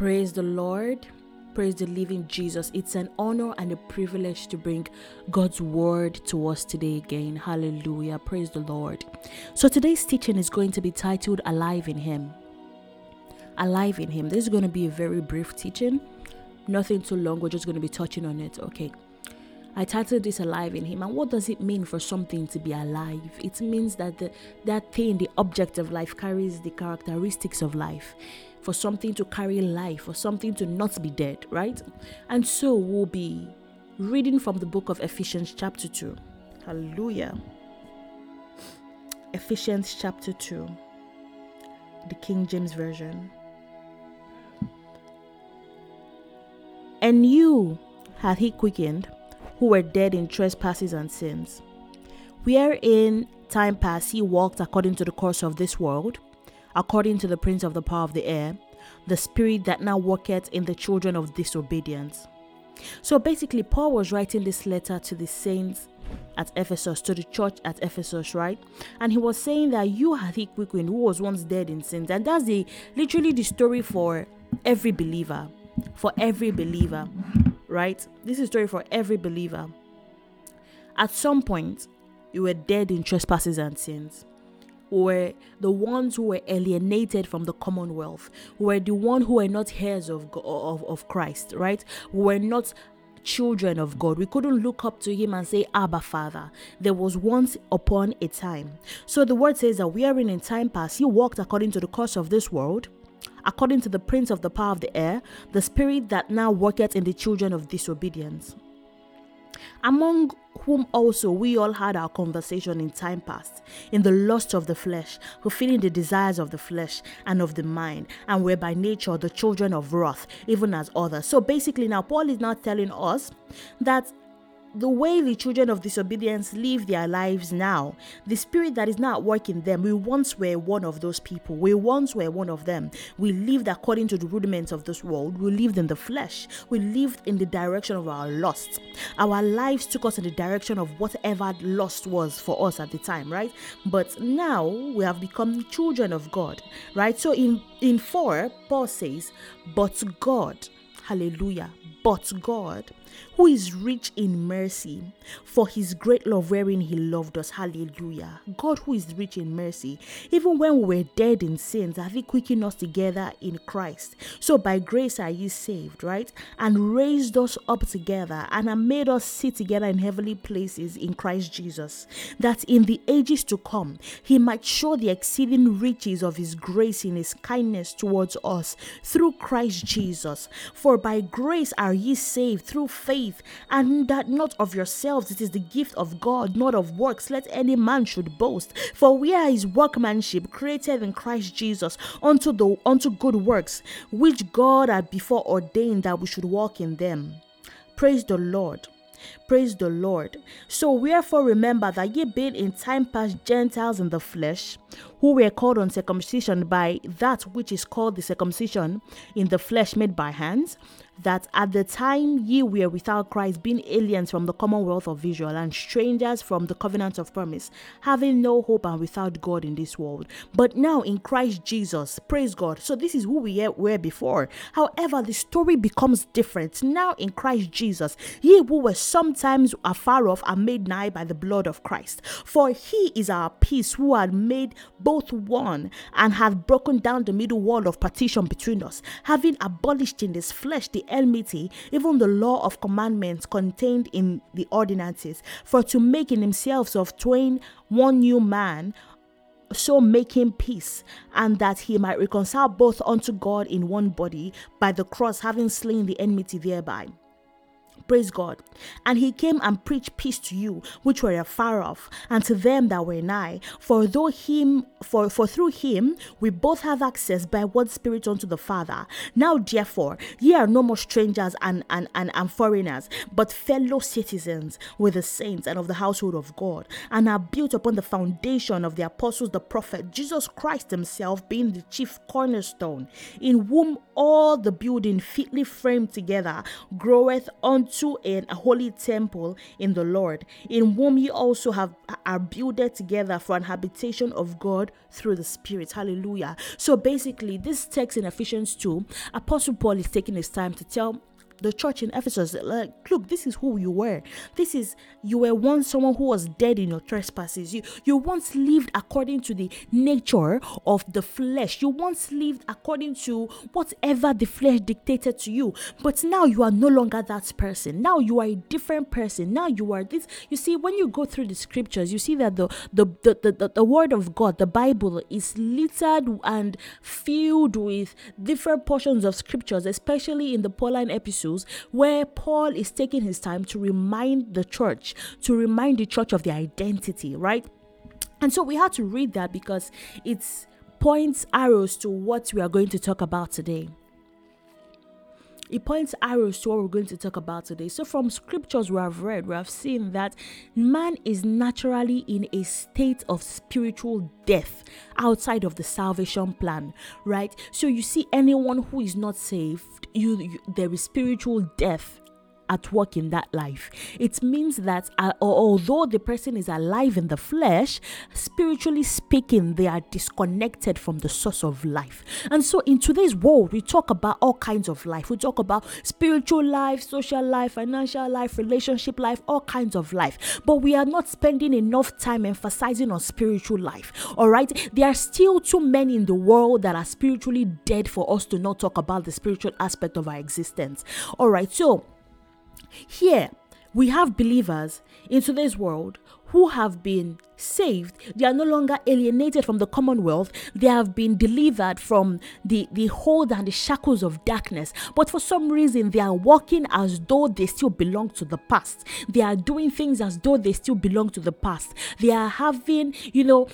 Praise the Lord. Praise the living Jesus. It's an honor and a privilege to bring God's word to us today again. Hallelujah. Praise the Lord. So today's teaching is going to be titled Alive in Him. Alive in Him. This is going to be a very brief teaching. Nothing too long. We're just going to be touching on it. Okay. I titled this Alive in Him. And what does it mean for something to be alive? It means that the, that thing, the object of life, carries the characteristics of life for something to carry life, for something to not be dead, right? And so we'll be reading from the book of Ephesians, chapter 2. Hallelujah. Ephesians chapter 2, the King James Version. And you hath he quickened, who were dead in trespasses and sins, wherein time past he walked according to the course of this world according to the prince of the power of the air, the spirit that now worketh in the children of disobedience. So basically, Paul was writing this letter to the saints at Ephesus, to the church at Ephesus, right? And he was saying that you quickened who was once dead in sins. And that's the literally the story for every believer. For every believer, right? This is story for every believer. At some point, you were dead in trespasses and sins were the ones who were alienated from the commonwealth, were the one who were not heirs of, of, of Christ, right? Were not children of God. We couldn't look up to him and say, Abba, Father. There was once upon a time. So the word says that we are in a time past, he walked according to the course of this world, according to the prince of the power of the air, the spirit that now worketh in the children of disobedience among whom also we all had our conversation in time past, in the lust of the flesh, fulfilling the desires of the flesh and of the mind, and were by nature the children of wrath, even as others. So basically, now Paul is now telling us that the way the children of disobedience live their lives now, the spirit that is now at work in them, we once were one of those people. We once were one of them. We lived according to the rudiments of this world. We lived in the flesh. We lived in the direction of our lust. Our lives took us in the direction of whatever lust was for us at the time, right? But now we have become children of God, right? So in in 4, Paul says, "But God, hallelujah, but God, who is rich in mercy, for his great love wherein he loved us. Hallelujah. God, who is rich in mercy, even when we were dead in sins, have he quickened us together in Christ. So by grace are ye saved, right? And raised us up together and have made us sit together in heavenly places in Christ Jesus, that in the ages to come he might show the exceeding riches of his grace in his kindness towards us through Christ Jesus. For by grace are ye saved through faith, and that not of yourselves, it is the gift of God, not of works, let any man should boast. For we are his workmanship, created in Christ Jesus, unto the unto good works, which God had before ordained that we should walk in them. Praise the Lord. Praise the Lord. So wherefore remember that ye being in time past Gentiles in the flesh, who were called Uncircumcision by that which is called the circumcision in the flesh made by hands, that at the time ye were without Christ, being aliens from the commonwealth of Israel and strangers from the covenant of promise, having no hope and without God in this world. But now in Christ Jesus, praise God. So this is who we were before. However, the story becomes different. Now in Christ Jesus, ye who were sometimes afar off are made nigh by the blood of Christ. For he is our peace, who had made both one and hath broken down the middle wall of partition between us, having abolished in his flesh the enmity, even the law of commandments contained in the ordinances, for to make in himself of twain one new man so making peace, and that he might reconcile both unto God in one body by the cross, having slain the enmity thereby. Praise God. And he came and preached peace to you, which were afar off, and to them that were nigh. For though him, for for through him we both have access by one spirit unto the Father. Now therefore ye are no more strangers and and, and, and foreigners, but fellow citizens with the saints and of the household of God, and are built upon the foundation of the apostles, the prophet, Jesus Christ himself being the chief cornerstone, in whom all the building fitly framed together groweth unto into an, a holy temple in the Lord, in whom ye also have are builded together for an habitation of God through the Spirit. Hallelujah. So basically, this text in Ephesians 2, Apostle Paul is taking his time to tell the church in Ephesus, like, look, this is who you were. This is you were once someone who was dead in your trespasses. You you once lived according to the nature of the flesh. You once lived according to whatever the flesh dictated to you. But now you are no longer that person. Now you are a different person. Now you are this. You see, when you go through the scriptures, you see that the the the, the, the, the word of God, the Bible, is littered and filled with different portions of scriptures, especially in the Pauline epistles where Paul is taking his time to remind the church, to remind the church of their identity, right? And so we had to read that because it points arrows to what we are going to talk about today it points arrows to what we're going to talk about today. So, from scriptures we have read, we have seen that man is naturally in a state of spiritual death outside of the salvation plan, right? So, you see, anyone who is not saved, you, you there is spiritual death at work in that life. It means that uh, although the person is alive in the flesh, spiritually speaking, they are disconnected from the source of life. And so, in today's world, we talk about all kinds of life. We talk about spiritual life, social life, financial life, relationship life, all kinds of life. But we are not spending enough time emphasizing on spiritual life. All right, there are still too many in the world that are spiritually dead for us to not talk about the spiritual aspect of our existence. All right, so here, we have believers in today's world who have been saved, they are no longer alienated from the commonwealth. They have been delivered from the, the hold and the shackles of darkness. But for some reason, they are walking as though they still belong to the past. They are doing things as though they still belong to the past. They are having, you know,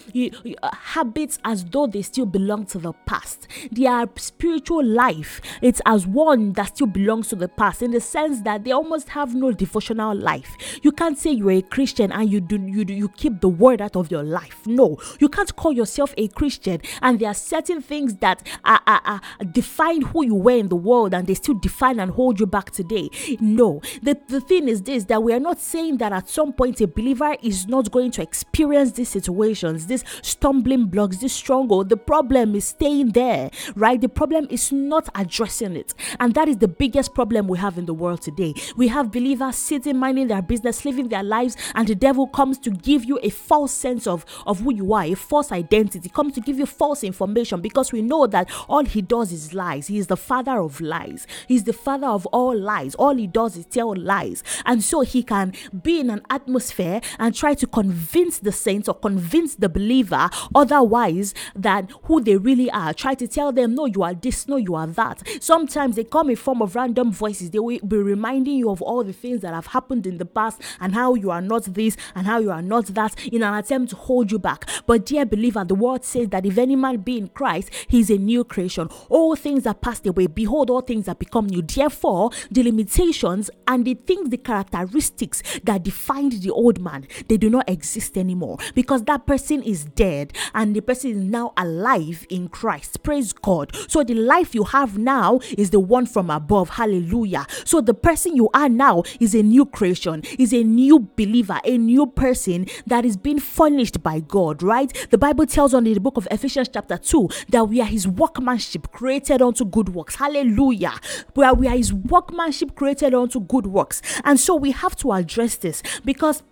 uh, habits as though they still belong to the past. Their spiritual life, it's as one that still belongs to the past in the sense that they almost have no devotional life. You can't say you're a Christian and you do you do, you keep the word out of your life. No, you can't call yourself a Christian and there are certain things that are, are, are define who you were in the world and they still define and hold you back today. No, the, the thing is this that we are not saying that at some point a believer is not going to experience these situations, these stumbling blocks, this struggle. The problem is staying there, right? The problem is not addressing it. And that is the biggest problem we have in the world today. We have believers sitting, minding their business, living their lives, and the devil comes to give you a false sense of, of who you are, a false identity, comes to give you false information because we know that all he does is lies. He is the father of lies. He's the father of all lies. All he does is tell lies. And so he can be in an atmosphere and try to convince the saints or convince the believer otherwise than who they really are. Try to tell them, no, you are this, no, you are that. Sometimes they come in form of random voices. They will be reminding you of all the things that have happened in the past and how you are not this and how you are not that in an attempt to hold you back. But, dear believer, the word says that if any man be in Christ, he is a new creation. All things are passed away. Behold, all things are become new. Therefore, the limitations and the things, the characteristics that defined the old man, they do not exist anymore because that person is dead and the person is now alive in Christ. Praise God. So, the life you have now is the one from above. Hallelujah. So, the person you are now is a new creation, is a new believer, a new person that is being furnished by God, right? The Bible tells us in the book of Ephesians, chapter 2, that we are his workmanship created unto good works. Hallelujah. Where we are his workmanship created unto good works. And so we have to address this because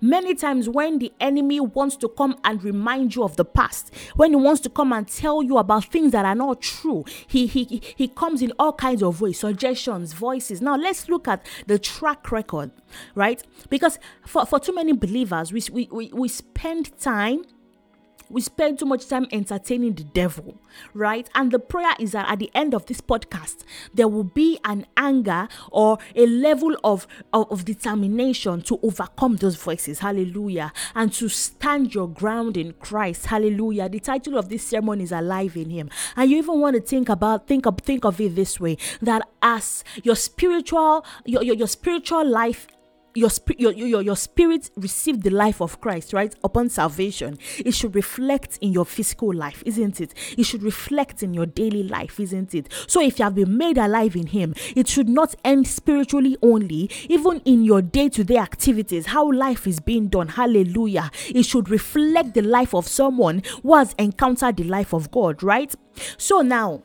Many times, when the enemy wants to come and remind you of the past, when he wants to come and tell you about things that are not true, he, he, he comes in all kinds of ways suggestions, voices. Now, let's look at the track record, right? Because for, for too many believers, we, we, we, we spend time we spend too much time entertaining the devil, right? And the prayer is that at the end of this podcast, there will be an anger or a level of, of, of determination to overcome those voices. Hallelujah. And to stand your ground in Christ. Hallelujah. The title of this sermon is Alive in Him. And you even want to think about, think of, think of it this way that as your spiritual, your, your, your spiritual life your, your your your spirit received the life of Christ, right? Upon salvation, it should reflect in your physical life, isn't it? It should reflect in your daily life, isn't it? So if you have been made alive in Him, it should not end spiritually only, even in your day-to-day activities, how life is being done. Hallelujah! It should reflect the life of someone who has encountered the life of God, right? So now,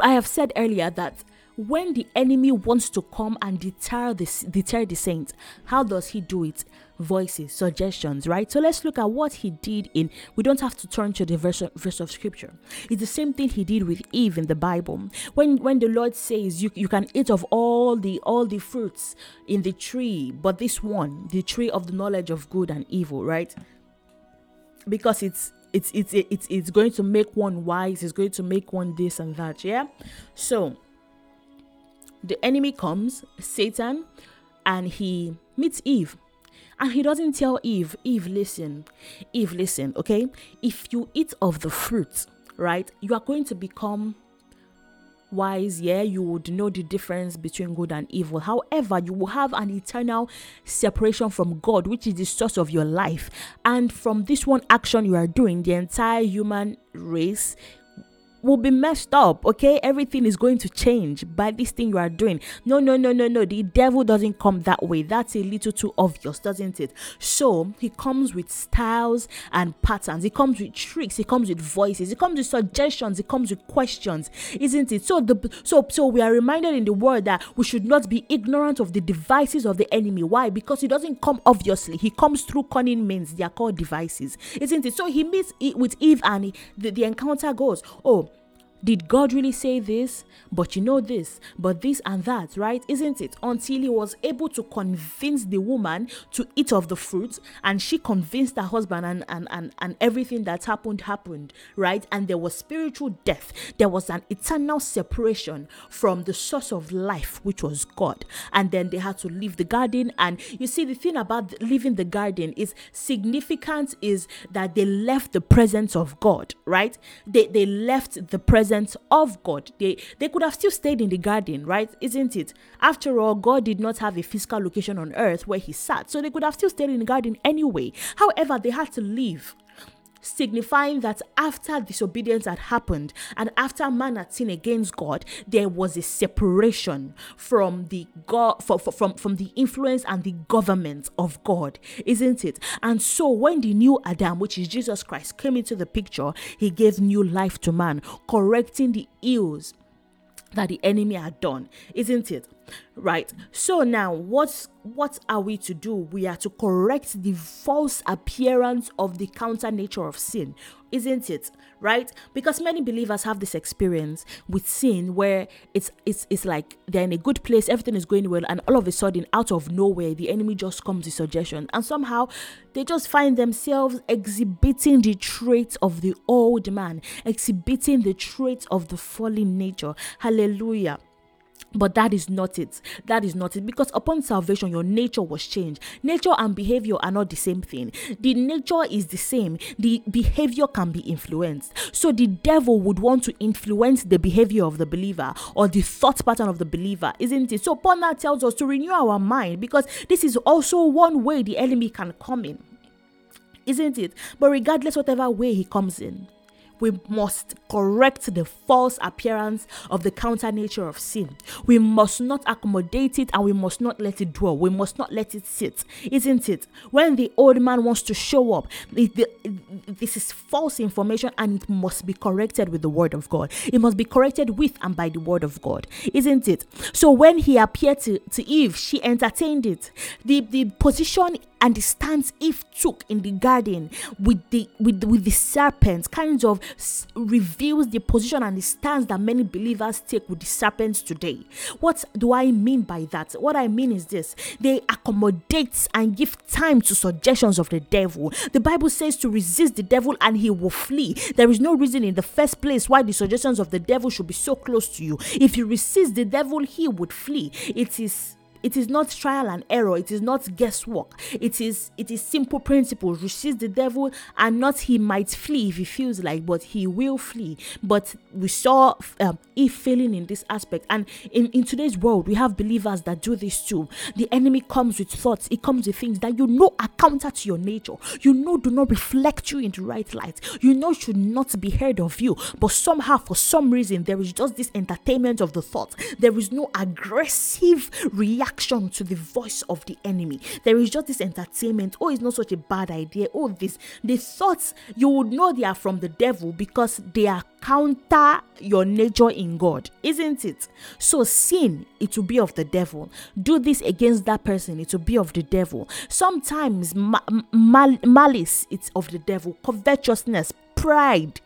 I have said earlier that when the enemy wants to come and deter the, deter the saints, how does he do it? Voices, suggestions, right? So let's look at what he did in. We don't have to turn to the verse of, verse of scripture. It's the same thing he did with Eve in the Bible. When when the Lord says you, you can eat of all the all the fruits in the tree, but this one, the tree of the knowledge of good and evil, right? Because it's it's it's it's it's going to make one wise it's going to make one this and that yeah so the enemy comes satan and he meets eve and he doesn't tell eve eve listen eve listen okay if you eat of the fruit right you are going to become wise, yeah, you would know the difference between good and evil. However, you will have an eternal separation from God, which is the source of your life. And from this one action you are doing, the entire human race will be messed up okay? Everything is going to change by this thing you are doing. No no no no no. The devil doesn't come that way. That's a little too obvious doesn't it? So he comes with styles and patterns. He comes with tricks. He comes with voices. He comes with suggestions. He comes with questions isn't it? So the so so we are reminded in the word that we should not be ignorant of the devices of the enemy. Why? Because he doesn't come obviously. He comes through cunning means. They are called devices isn't it? So he meets with eve and he, the, the encounter goes. Oh did God really say this? But you know this, but this and that, right? Isn't it? Until he was able to convince the woman to eat of the fruit, and she convinced her husband, and, and, and, and everything that happened happened, right? And there was spiritual death. There was an eternal separation from the source of life, which was God. And then they had to leave the garden. And you see, the thing about leaving the garden is significant is that they left the presence of God, right? They, they left the presence presence of God. They they could have still stayed in the garden, right? Isn't it? After all, God did not have a physical location on earth where he sat. So they could have still stayed in the garden anyway. However, they had to leave signifying that after disobedience had happened and after man had sinned against God, there was a separation from the God from, from, from the influence and the government of God, isn't it? And so when the new Adam, which is Jesus Christ, came into the picture, he gave new life to man, correcting the ills that the enemy had done, isn't it? Right. So now what's what are we to do? We are to correct the false appearance of the counter nature of sin, isn't it? Right? Because many believers have this experience with sin where it's it's it's like they're in a good place, everything is going well, and all of a sudden, out of nowhere, the enemy just comes with suggestion, and somehow they just find themselves exhibiting the traits of the old man, exhibiting the traits of the fallen nature. Hallelujah. But that is not it. That is not it. Because upon salvation, your nature was changed. Nature and behavior are not the same thing. The nature is the same. The behavior can be influenced. So the devil would want to influence the behavior of the believer or the thought pattern of the believer, isn't it? So Paul now tells us to renew our mind because this is also one way the enemy can come in. Isn't it? But regardless, whatever way he comes in, we must correct the false appearance of the counter nature of sin. We must not accommodate it and we must not let it dwell. We must not let it sit, isn't it? When the old man wants to show up, it, it, this is false information and it must be corrected with the word of God. It must be corrected with and by the word of God, isn't it? So when he appeared to, to Eve, she entertained it. The, the position and the stance Eve took in the garden with the with with the serpent kind of reveals the position and the stance that many believers take with the serpents today. What do I mean by that? What I mean is this: they accommodate and give time to suggestions of the devil. The Bible says to resist the devil and he will flee. There is no reason in the first place why the suggestions of the devil should be so close to you. If you resist the devil, he would flee. It is it is not trial and error. It is not guesswork. It is it is simple principles. Resist the devil and not he might flee if he feels like but he will flee. But we saw um, if failing in this aspect. And in, in today's world we have believers that do this too. The enemy comes with thoughts. It comes with things that you know are counter to your nature. You know do not reflect you in the right light. You know should not be heard of you. But somehow for some reason there is just this entertainment of the thought. There is no aggressive reaction to the voice of the enemy there is just this entertainment oh it's not such a bad idea oh this the thoughts you would know they are from the devil because they are counter your nature in God, isn't it? So, sin, it will be of the devil. Do this against that person, it will be of the devil. Sometimes, mal- malice, it's of the devil. Covetousness, pride,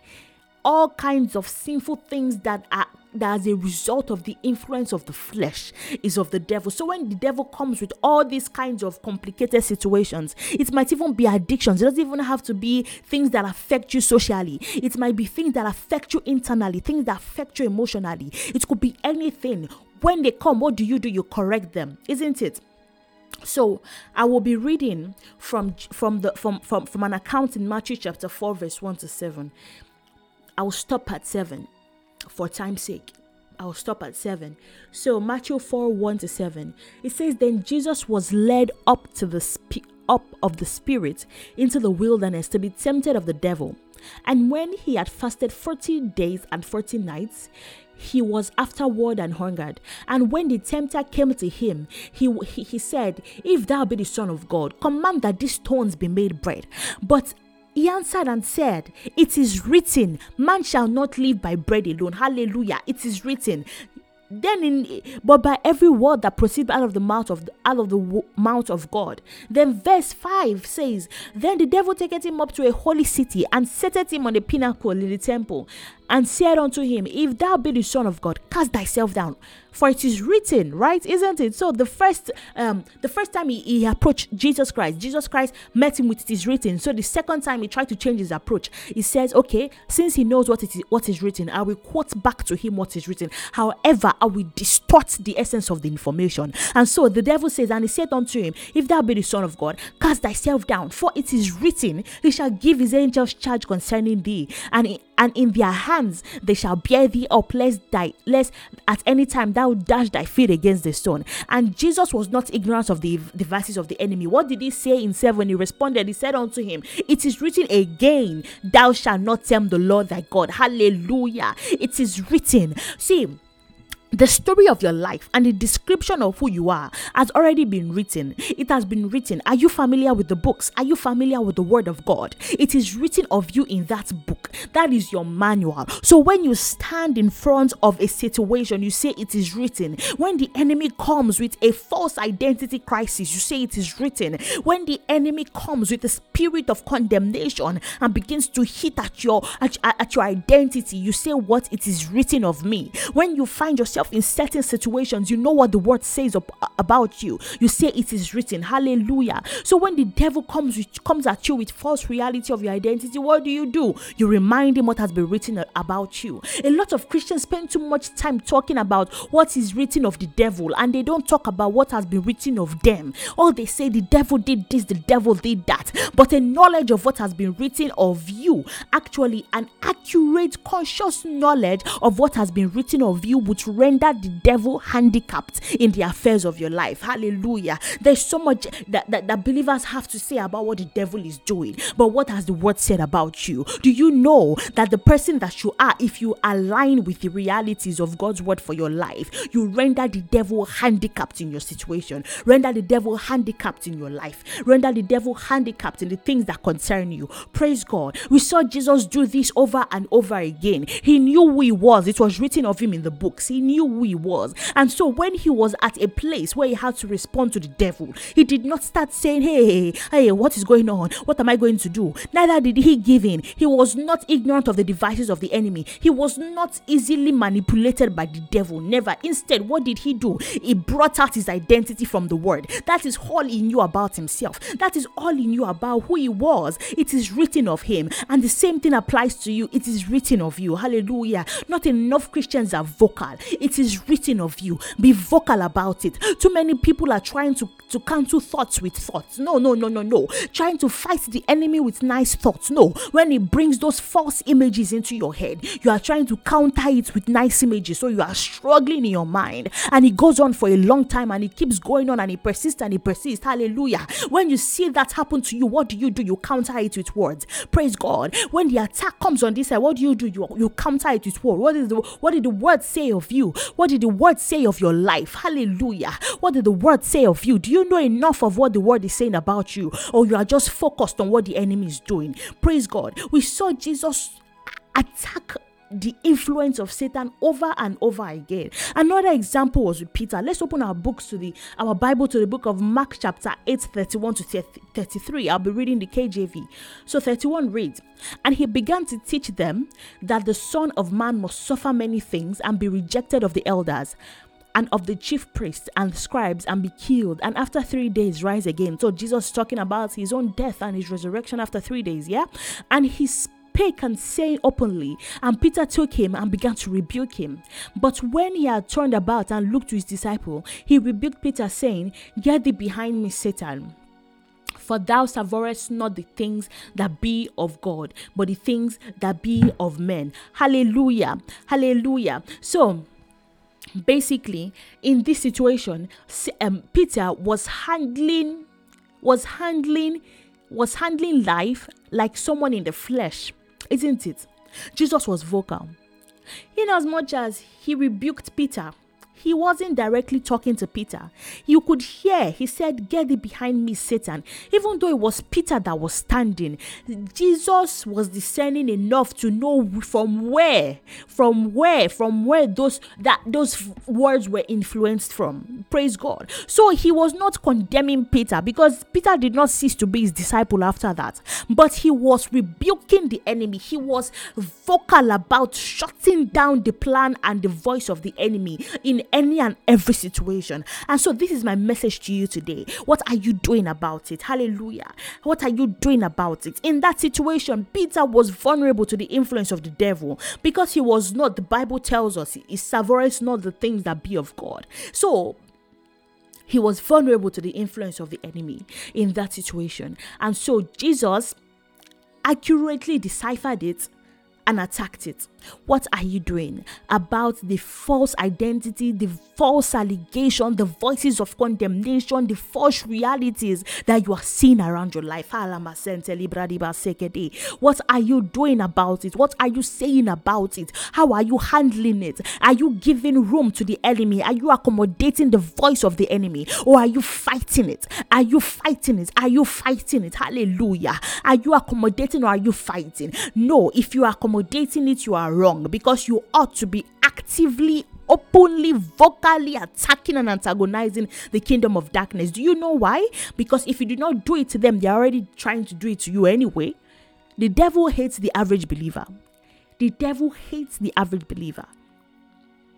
all kinds of sinful things that are that as a result of the influence of the flesh is of the devil. So when the devil comes with all these kinds of complicated situations, it might even be addictions. It doesn't even have to be things that affect you socially. It might be things that affect you internally, things that affect you emotionally. It could be anything. When they come, what do you do? You correct them, isn't it? So I will be reading from from the from from, from an account in Matthew chapter 4, verse 1 to 7. I will stop at 7 for time's sake. I'll stop at 7. So Matthew 4 1 to 7. It says, Then Jesus was led up to the up of the Spirit into the wilderness to be tempted of the devil. And when he had fasted 40 days and 40 nights, he was afterward and hungered. And when the tempter came to him, he, he, he said, If thou be the Son of God, command that these stones be made bread. But he answered and said, It is written, Man shall not live by bread alone. Hallelujah. It is written. Then in but by every word that proceeds out of the mouth of the, out of the mouth of God. Then verse 5 says, Then the devil taketh him up to a holy city and setteth him on a pinnacle in the temple and said unto him, If thou be the Son of God, cast thyself down, for it is written, right? Isn't it? So the first, um, the first time he, he approached Jesus Christ, Jesus Christ met him with it is written. So the second time he tried to change his approach, he says, Okay, since he knows what it is, what is written, I will quote back to him what is written. However, I will distort the essence of the information. And so the devil says, and he said unto him, If thou be the Son of God, cast thyself down, for it is written, He shall give his angels charge concerning thee, and and in their hands they shall bear thee up, lest thy lest at any time thou dash thy feet against the stone. And Jesus was not ignorant of the devices of the enemy. What did he say in 7? He responded, He said unto him, It is written again, Thou shalt not tempt the Lord thy God. Hallelujah. It is written. See, the story of your life and the description of who you are has already been written. It has been written. Are you familiar with the books? Are you familiar with the Word of God? It is written of you in that book. That is your manual. So when you stand in front of a situation, you say it is written. When the enemy comes with a false identity crisis, you say it is written. When the enemy comes with a spirit of condemnation and begins to hit at your at, at your identity, you say what it is written of me. When you find yourself yourself in certain situations, you know what the word says uh, about you. You say it is written. Hallelujah. So when the devil comes with, comes at you with false reality of your identity, what do you do? You remind him what has been written uh, about you. A lot of Christians spend too much time talking about what is written of the devil and they don't talk about what has been written of them. All they say the devil did this, the devil did that. But a knowledge of what has been written of you, actually an accurate, conscious knowledge of what has been written of you would render render the devil handicapped in the affairs of your life. Hallelujah. There's so much that, that, that believers have to say about what the devil is doing. But what has the word said about you? Do you know that the person that you are, if you align with the realities of God's word for your life, you render the devil handicapped in your situation, render the devil handicapped in your life, render the devil handicapped in the things that concern you. Praise God. We saw Jesus do this over and over again. He knew who he was, it was written of him in the books. He knew knew who he was. And so when he was at a place where he had to respond to the devil, he did not start saying, Hey, hey, what is going on? What am I going to do? Neither did he give in. He was not ignorant of the devices of the enemy. He was not easily manipulated by the devil. Never. Instead, what did he do? He brought out his identity from the word. That is all he knew about himself. That is all he knew about who he was. It is written of him. And the same thing applies to you. It is written of you. Hallelujah. Not enough Christians are vocal It is written of you. Be vocal about it. Too many people are trying to, to cancel thoughts with thoughts. No, no, no, no, no. Trying to fight the enemy with nice thoughts. No. When he brings those false images into your head, you are trying to counter it with nice images. So you are struggling in your mind. And it goes on for a long time and it keeps going on and it persists and it persists. Hallelujah. When you see that happen to you, what do you do? You counter it with words. Praise God. When the attack comes on this side, what do you do? You, you counter it with words. What is the what did the word say of you? What did the word say of your life? Hallelujah. What did the word say of you? Do you know enough of what the word is saying about you? Or you are just focused on what the enemy is doing? Praise God. We saw Jesus attack the influence of Satan over and over again. Another example was with Peter. Let's open our books to the our Bible to the book of Mark chapter 8 31 to 33. I'll be reading the KJV. So 31 reads, "And he began to teach them that the son of man must suffer many things and be rejected of the elders." and of the chief priests and scribes and be killed and after three days rise again so jesus talking about his own death and his resurrection after three days yeah and he spake and saying openly. And Peter took him and began to rebuke him. But when he had turned about and looked to his disciple, he rebuked Peter, saying, Get thee behind me, Satan. For thou savourest not the things that be of God, but the things that be of men. Hallelujah. Hallelujah. So, basically, in this situation, um, Peter was handling was handling was handling life like someone in the flesh isn't it? Jesus was vocal. In as much as he rebuked Peter he wasn't directly talking to Peter. You could hear he said, Get thee behind me, Satan. Even though it was Peter that was standing, Jesus was discerning enough to know from where, from where, from where those that those words were influenced from. Praise God. So he was not condemning Peter because Peter did not cease to be his disciple after that, but he was rebuking the enemy. He was vocal about shutting down the plan and the voice of the enemy in any and every situation. And so, this is my message to you today. What are you doing about it? Hallelujah. What are you doing about it? In that situation, Peter was vulnerable to the influence of the devil because he was not, the Bible tells us, he savours not the things that be of God. So, he was vulnerable to the influence of the enemy in that situation. And so, Jesus accurately deciphered it and attacked it. What are you doing about the false identity, the false allegation, the voices of condemnation, the false realities that you are seeing around your life? What are you doing about it? What are you saying about it? How are you handling it? Are you giving room to the enemy? Are you accommodating the voice of the enemy? Or are you fighting it? Are you fighting it? Are you fighting it? Hallelujah. Are you accommodating or are you fighting? No, if you are accommodating it, you are wrong because you ought to be actively openly, vocally attacking and antagonizing the kingdom of darkness. Do you know why? Because if you do not do it to them, they're already trying to do it to you anyway. The devil hates the average believer. The devil hates the average believer.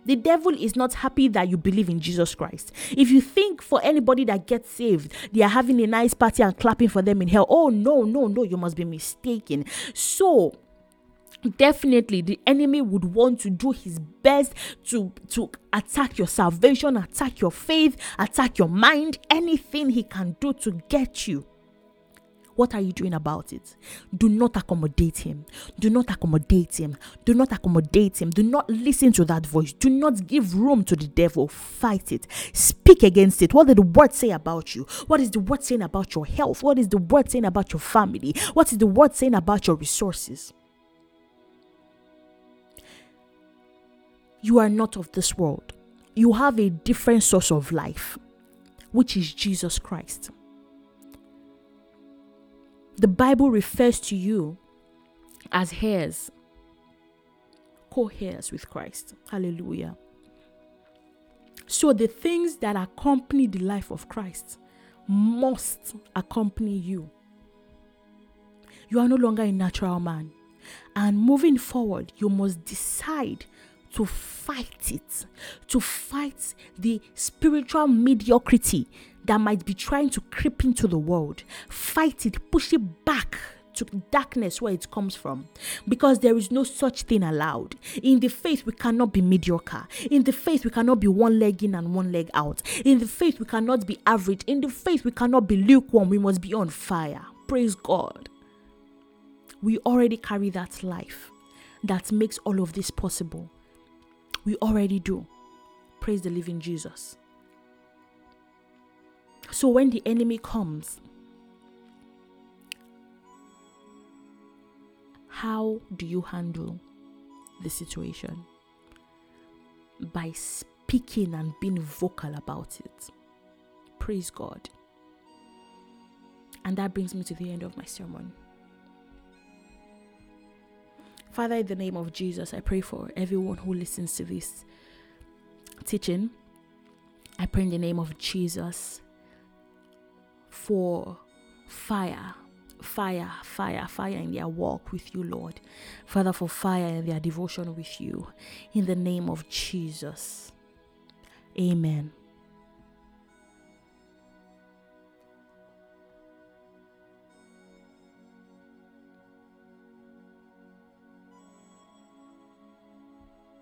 The devil is not happy that you believe in Jesus Christ. If you think for anybody that gets saved, they are having a nice party and clapping for them in hell, oh no, no, no, you must be mistaken. So, definitely the enemy would want to do his best to to attack your salvation attack your faith attack your mind anything he can do to get you what are you doing about it? Do not accommodate him. Do not accommodate him. Do not accommodate him. Do not listen to that voice. Do not give room to the devil. Fight it. Speak against it. What did the word say about you? What is the word saying about your health? What is the word saying about your family? What is the word saying about your resources? You are not of this world. You have a different source of life, which is Jesus Christ. The Bible refers to you as heirs, co heirs with Christ. Hallelujah. So the things that accompany the life of Christ must accompany you. You are no longer a natural man. And moving forward, you must decide to fight it, to fight the spiritual mediocrity that might be trying to creep into the world. Fight it, push it back to darkness where it comes from because there is no such thing allowed. In the faith, we cannot be mediocre. In the faith, we cannot be one leg in and one leg out. In the faith, we cannot be average. In the faith, we cannot be lukewarm. We must be on fire. Praise God. We already carry that life that makes all of this possible. We already do. Praise the living Jesus. So when the enemy comes, how do you handle the situation? By speaking and being vocal about it. Praise God. And that brings me to the end of my sermon. Father, in the name of Jesus, I pray for everyone who listens to this teaching. I pray in the name of Jesus for fire, fire, fire, fire in their walk with you, Lord. Father, for fire in their devotion with you. In the name of Jesus. Amen.